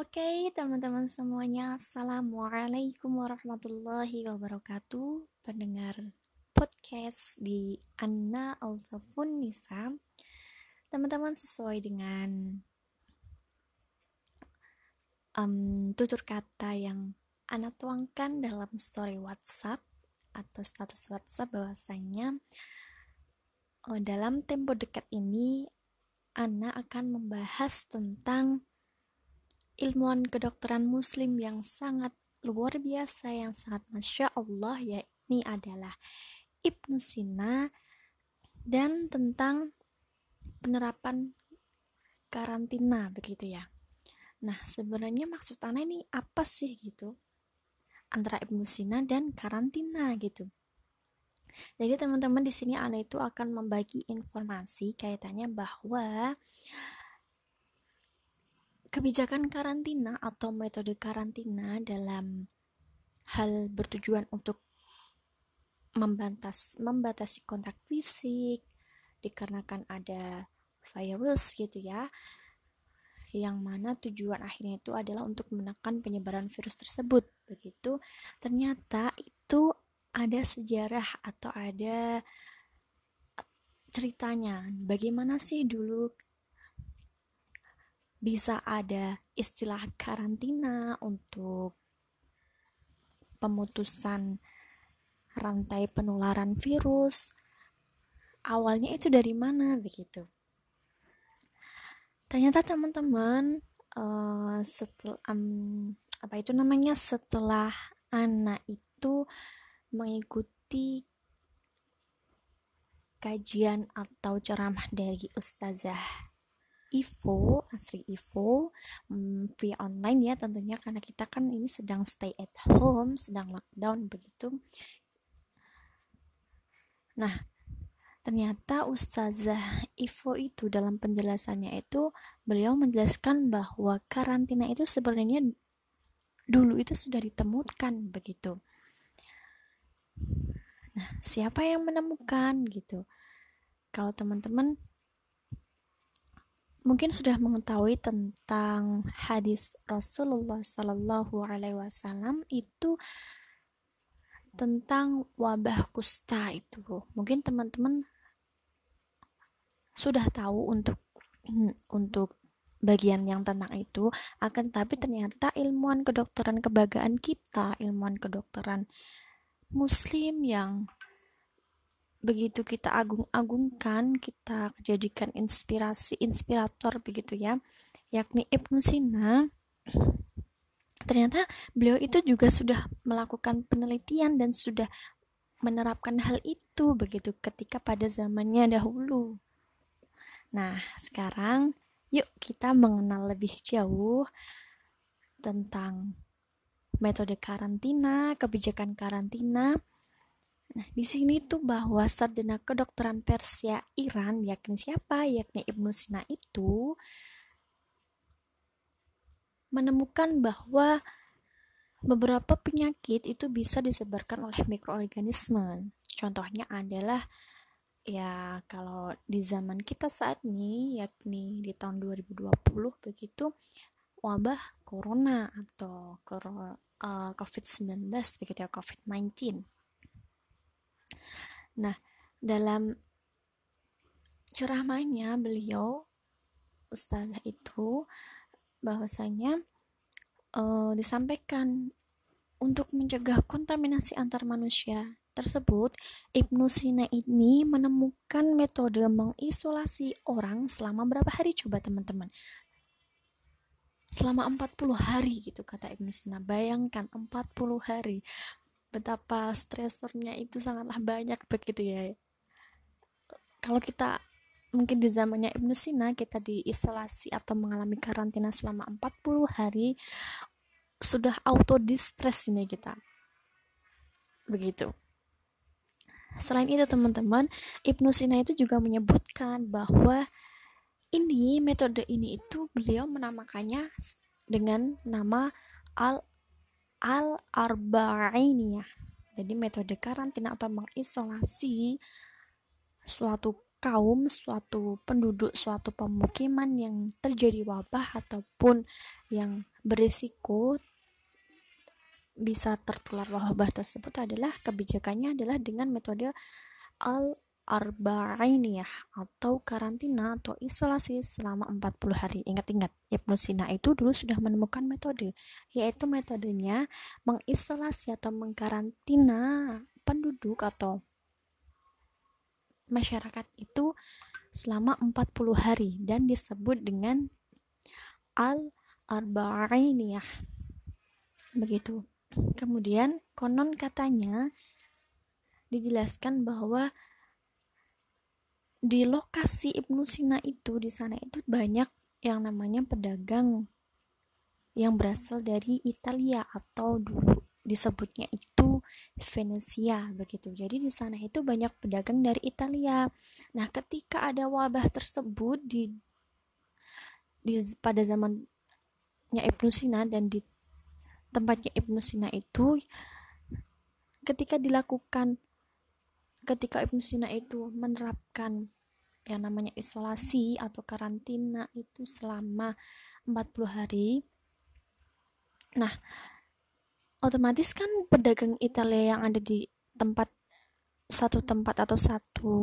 Oke, teman-teman semuanya, Assalamualaikum warahmatullahi wabarakatuh. Pendengar podcast di Anna Altafun Nisa. Teman-teman sesuai dengan um, tutur kata yang Ana tuangkan dalam story WhatsApp atau status WhatsApp bahwasanya oh, dalam tempo dekat ini Ana akan membahas tentang ilmuwan kedokteran muslim yang sangat luar biasa yang sangat masya Allah yakni adalah Ibnu Sina dan tentang penerapan karantina begitu ya. Nah sebenarnya maksud Ana ini apa sih gitu antara Ibnu Sina dan karantina gitu. Jadi teman-teman di sini Ana itu akan membagi informasi kaitannya bahwa Kebijakan karantina atau metode karantina dalam hal bertujuan untuk membatas, membatasi kontak fisik dikarenakan ada virus gitu ya yang mana tujuan akhirnya itu adalah untuk menekan penyebaran virus tersebut. Begitu ternyata itu ada sejarah atau ada ceritanya. Bagaimana sih dulu bisa ada istilah karantina untuk pemutusan rantai penularan virus. Awalnya itu dari mana begitu? Ternyata teman-teman uh, setelah um, apa itu namanya setelah anak itu mengikuti kajian atau ceramah dari ustazah Ivo, Asri Ivo hmm, via online ya tentunya karena kita kan ini sedang stay at home, sedang lockdown begitu. Nah, ternyata Ustazah Ivo itu dalam penjelasannya itu beliau menjelaskan bahwa karantina itu sebenarnya dulu itu sudah ditemukan begitu. Nah, siapa yang menemukan gitu? Kalau teman-teman mungkin sudah mengetahui tentang hadis Rasulullah Sallallahu Alaihi Wasallam itu tentang wabah kusta itu. Mungkin teman-teman sudah tahu untuk untuk bagian yang tentang itu akan tapi ternyata ilmuwan kedokteran kebagaan kita ilmuwan kedokteran muslim yang begitu kita agung-agungkan, kita jadikan inspirasi inspirator begitu ya, yakni Ibnu Sina. Ternyata beliau itu juga sudah melakukan penelitian dan sudah menerapkan hal itu begitu ketika pada zamannya dahulu. Nah, sekarang yuk kita mengenal lebih jauh tentang metode karantina, kebijakan karantina, Nah, di sini tuh bahwa sarjana kedokteran Persia Iran, yakni siapa? Yakni Ibnu Sina itu menemukan bahwa beberapa penyakit itu bisa disebarkan oleh mikroorganisme. Contohnya adalah ya kalau di zaman kita saat ini yakni di tahun 2020 begitu wabah corona atau uh, eh, COVID-19 begitu ya COVID-19 Nah, dalam ceramahnya beliau ustazah itu bahwasanya uh, disampaikan untuk mencegah kontaminasi antar manusia tersebut, Ibnu Sina ini menemukan metode mengisolasi orang selama berapa hari coba teman-teman? Selama 40 hari gitu kata Ibnu Sina. Bayangkan 40 hari betapa stresornya itu sangatlah banyak begitu ya. Kalau kita mungkin di zamannya Ibnu Sina kita diisolasi atau mengalami karantina selama 40 hari sudah auto distress ini kita. Begitu. Selain itu teman-teman Ibnu Sina itu juga menyebutkan bahwa ini metode ini itu beliau menamakannya dengan nama al al-arba'iniyah. Jadi metode karantina atau mengisolasi suatu kaum suatu penduduk suatu pemukiman yang terjadi wabah ataupun yang berisiko bisa tertular wabah tersebut adalah kebijakannya adalah dengan metode al arba'iniyah atau karantina atau isolasi selama 40 hari. Ingat-ingat, Ibnu Sina itu dulu sudah menemukan metode, yaitu metodenya mengisolasi atau mengkarantina penduduk atau masyarakat itu selama 40 hari dan disebut dengan al arba'iniyah. Begitu. Kemudian konon katanya dijelaskan bahwa di lokasi Ibnu Sina itu di sana itu banyak yang namanya pedagang yang berasal dari Italia atau dulu disebutnya itu Venesia begitu. Jadi di sana itu banyak pedagang dari Italia. Nah, ketika ada wabah tersebut di di pada zamannya Ibnu Sina dan di tempatnya Ibnu Sina itu ketika dilakukan ketika Ibnu Sina itu menerapkan yang namanya isolasi atau karantina itu selama 40 hari. Nah otomatis kan pedagang Italia yang ada di tempat satu tempat atau satu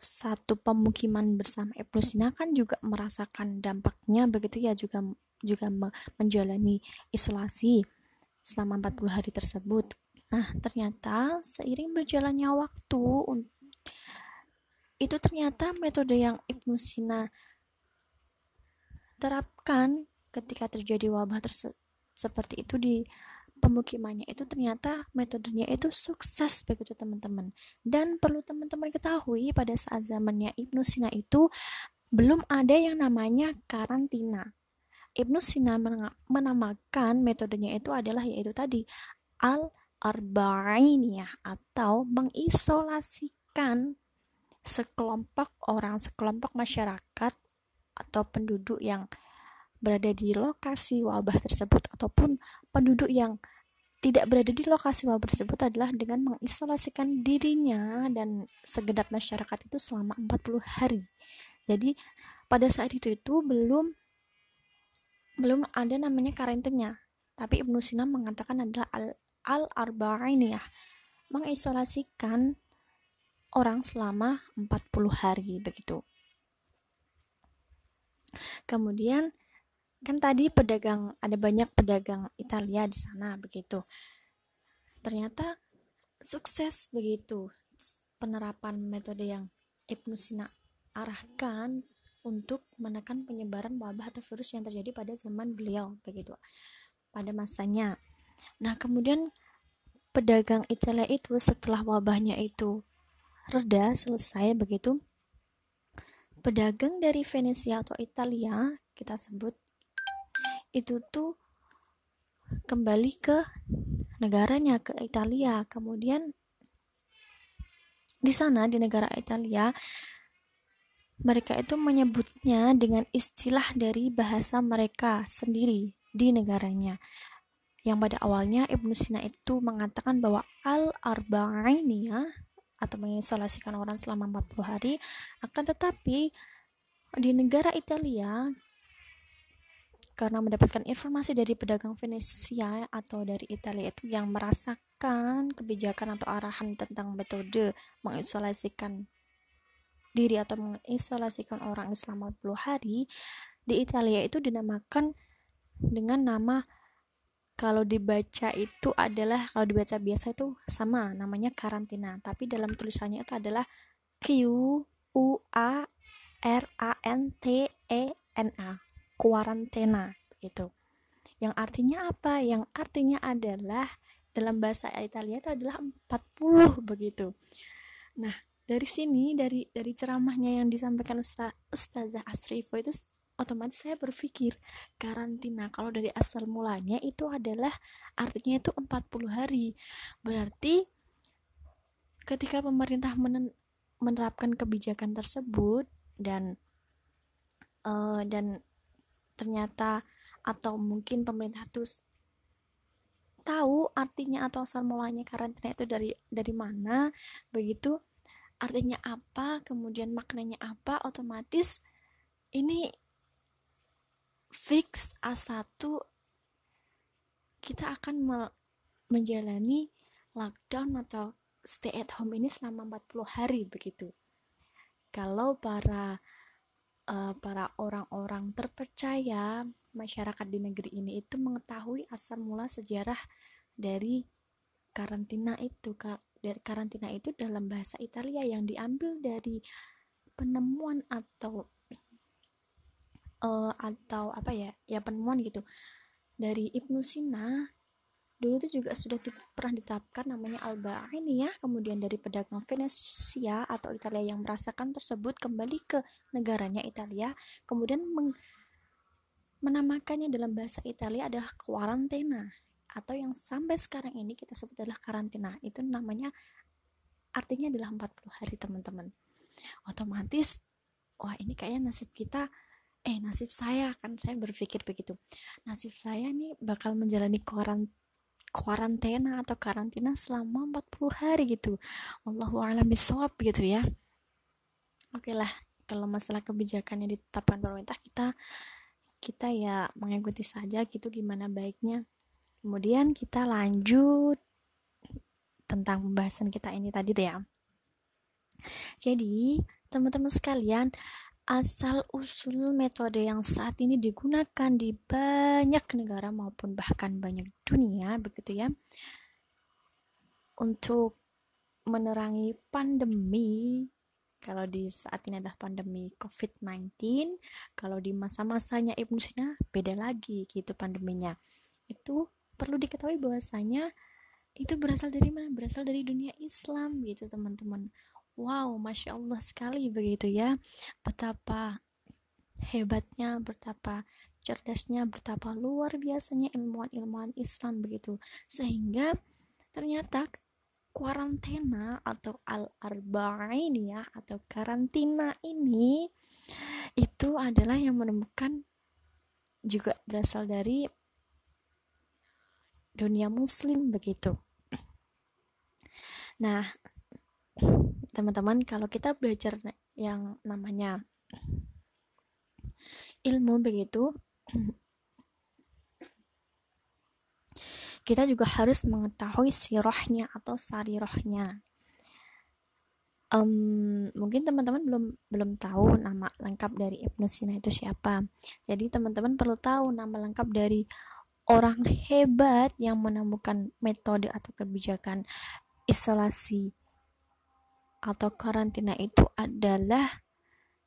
satu pemukiman bersama Ibnu Sina kan juga merasakan dampaknya begitu ya juga juga menjalani isolasi selama 40 hari tersebut Nah, ternyata seiring berjalannya waktu itu ternyata metode yang Ibnu Sina terapkan ketika terjadi wabah terse seperti itu di pemukimannya itu ternyata metodenya itu sukses begitu teman-teman. Dan perlu teman-teman ketahui pada saat zamannya Ibnu Sina itu belum ada yang namanya karantina. Ibnu Sina menamakan metodenya itu adalah yaitu tadi al arba'iniyah atau mengisolasikan sekelompok orang, sekelompok masyarakat atau penduduk yang berada di lokasi wabah tersebut ataupun penduduk yang tidak berada di lokasi wabah tersebut adalah dengan mengisolasikan dirinya dan segenap masyarakat itu selama 40 hari. Jadi pada saat itu itu belum belum ada namanya karantinanya. Tapi Ibnu Sina mengatakan adalah al al-arba'iniyah mengisolasikan orang selama 40 hari begitu. Kemudian kan tadi pedagang ada banyak pedagang Italia di sana begitu. Ternyata sukses begitu penerapan metode yang Ibnu Sina arahkan untuk menekan penyebaran wabah atau virus yang terjadi pada zaman beliau begitu pada masanya Nah, kemudian pedagang Italia itu setelah wabahnya itu reda selesai begitu pedagang dari Venesia atau Italia kita sebut itu tuh kembali ke negaranya ke Italia. Kemudian di sana di negara Italia mereka itu menyebutnya dengan istilah dari bahasa mereka sendiri di negaranya yang pada awalnya Ibnu Sina itu mengatakan bahwa al-arba'iniyah atau mengisolasikan orang selama 40 hari akan tetapi di negara Italia karena mendapatkan informasi dari pedagang Venesia atau dari Italia itu yang merasakan kebijakan atau arahan tentang metode mengisolasikan diri atau mengisolasikan orang selama 40 hari di Italia itu dinamakan dengan nama kalau dibaca itu adalah kalau dibaca biasa itu sama namanya karantina. Tapi dalam tulisannya itu adalah Q U A R A N T E N A kuarantena itu yang artinya apa? Yang artinya adalah dalam bahasa Italia itu adalah 40 begitu. Nah dari sini dari dari ceramahnya yang disampaikan Ustaz Ustazah Asrifo itu otomatis saya berpikir karantina kalau dari asal mulanya itu adalah artinya itu 40 hari. Berarti ketika pemerintah menerapkan kebijakan tersebut dan uh, dan ternyata atau mungkin pemerintah itu tahu artinya atau asal mulanya karantina itu dari dari mana begitu artinya apa kemudian maknanya apa otomatis ini fix A1 kita akan menjalani lockdown atau stay at home ini selama 40 hari begitu. Kalau para uh, para orang-orang terpercaya masyarakat di negeri ini itu mengetahui asal mula sejarah dari karantina itu kak. Dari karantina itu dalam bahasa Italia yang diambil dari penemuan atau uh, atau apa ya ya penemuan gitu. Dari Ibnu Sina dulu itu juga sudah pernah ditetapkan namanya ya kemudian dari pedagang Venesia atau Italia yang merasakan tersebut kembali ke negaranya Italia. Kemudian meng, menamakannya dalam bahasa Italia adalah quarantena atau yang sampai sekarang ini kita sebut adalah karantina itu namanya artinya adalah 40 hari teman-teman. Otomatis wah ini kayaknya nasib kita eh nasib saya kan saya berpikir begitu. Nasib saya nih bakal menjalani karantina kuarantena atau karantina selama 40 hari gitu. Allahu a'lam bisawab gitu ya. Oke lah kalau masalah kebijakan yang ditetapkan pemerintah kita kita ya mengikuti saja gitu gimana baiknya. Kemudian kita lanjut tentang pembahasan kita ini tadi ya. Jadi teman-teman sekalian asal usul metode yang saat ini digunakan di banyak negara maupun bahkan banyak dunia begitu ya. Untuk menerangi pandemi kalau di saat ini adalah pandemi COVID-19 kalau di masa-masanya Ibnu Sina beda lagi gitu pandeminya. Itu perlu diketahui bahwasanya itu berasal dari mana? Berasal dari dunia Islam gitu teman-teman wow masya Allah sekali begitu ya betapa hebatnya betapa cerdasnya betapa luar biasanya ilmuwan-ilmuwan Islam begitu sehingga ternyata kuarantena atau al-arba'in ya atau karantina ini itu adalah yang menemukan juga berasal dari dunia muslim begitu. Nah, teman-teman kalau kita belajar yang namanya ilmu begitu kita juga harus mengetahui sirahnya atau sarirahnya. Um, mungkin teman-teman belum belum tahu nama lengkap dari Ibnu Sina itu siapa. Jadi teman-teman perlu tahu nama lengkap dari orang hebat yang menemukan metode atau kebijakan isolasi atau karantina itu adalah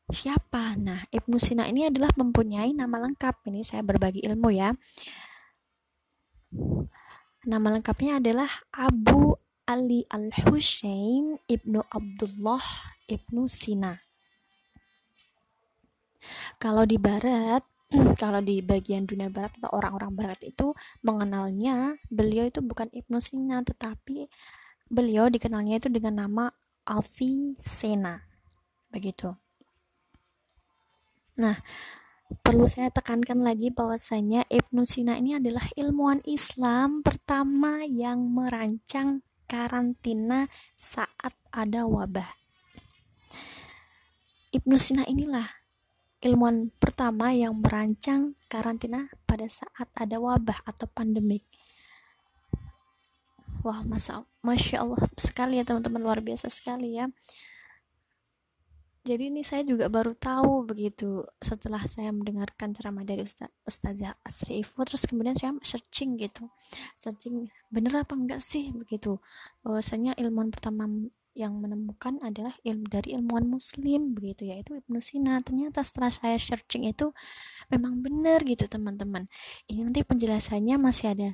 siapa? Nah, Ibnu Sina ini adalah mempunyai nama lengkap. Ini saya berbagi ilmu ya. Nama lengkapnya adalah Abu Ali Al-Husain Ibnu Abdullah Ibnu Sina. Kalau di barat, kalau di bagian dunia barat atau orang-orang barat itu mengenalnya beliau itu bukan Ibnu Sina tetapi beliau dikenalnya itu dengan nama Avicenna. Begitu. Nah, perlu saya tekankan lagi bahwasanya Ibnu Sina ini adalah ilmuwan Islam pertama yang merancang karantina saat ada wabah. Ibnu Sina inilah ilmuwan pertama yang merancang karantina pada saat ada wabah atau pandemik wah masa masya Allah sekali ya teman-teman luar biasa sekali ya. Jadi ini saya juga baru tahu begitu setelah saya mendengarkan ceramah dari Ustaz, Ustazah Asri Ifu terus kemudian saya searching gitu. Searching bener apa enggak sih begitu. Bahwasanya ilmuwan pertama yang menemukan adalah ilmu dari ilmuwan muslim begitu yaitu Ibnu Sina. Ternyata setelah saya searching itu memang benar gitu teman-teman. Ini nanti penjelasannya masih ada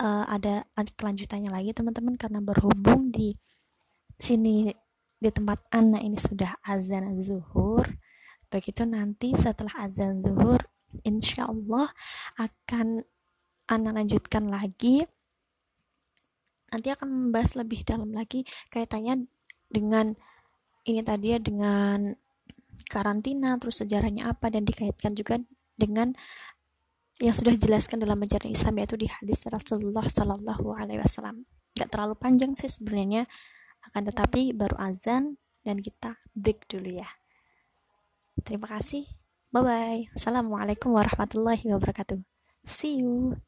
uh, ada, kelanjutannya lagi teman-teman karena berhubung di sini di tempat anak ini sudah azan zuhur begitu nanti setelah azan zuhur insya Allah akan anak lanjutkan lagi. Nanti akan membahas lebih dalam lagi kaitannya dengan ini tadi ya dengan karantina terus sejarahnya apa dan dikaitkan juga dengan yang sudah dijelaskan dalam ajaran Islam yaitu di hadis Rasulullah Shallallahu Alaihi Wasallam. Gak terlalu panjang sih sebenarnya akan tetapi baru azan dan kita break dulu ya. Terima kasih. Bye bye assalamualaikum warahmatullahi wabarakatuh. See you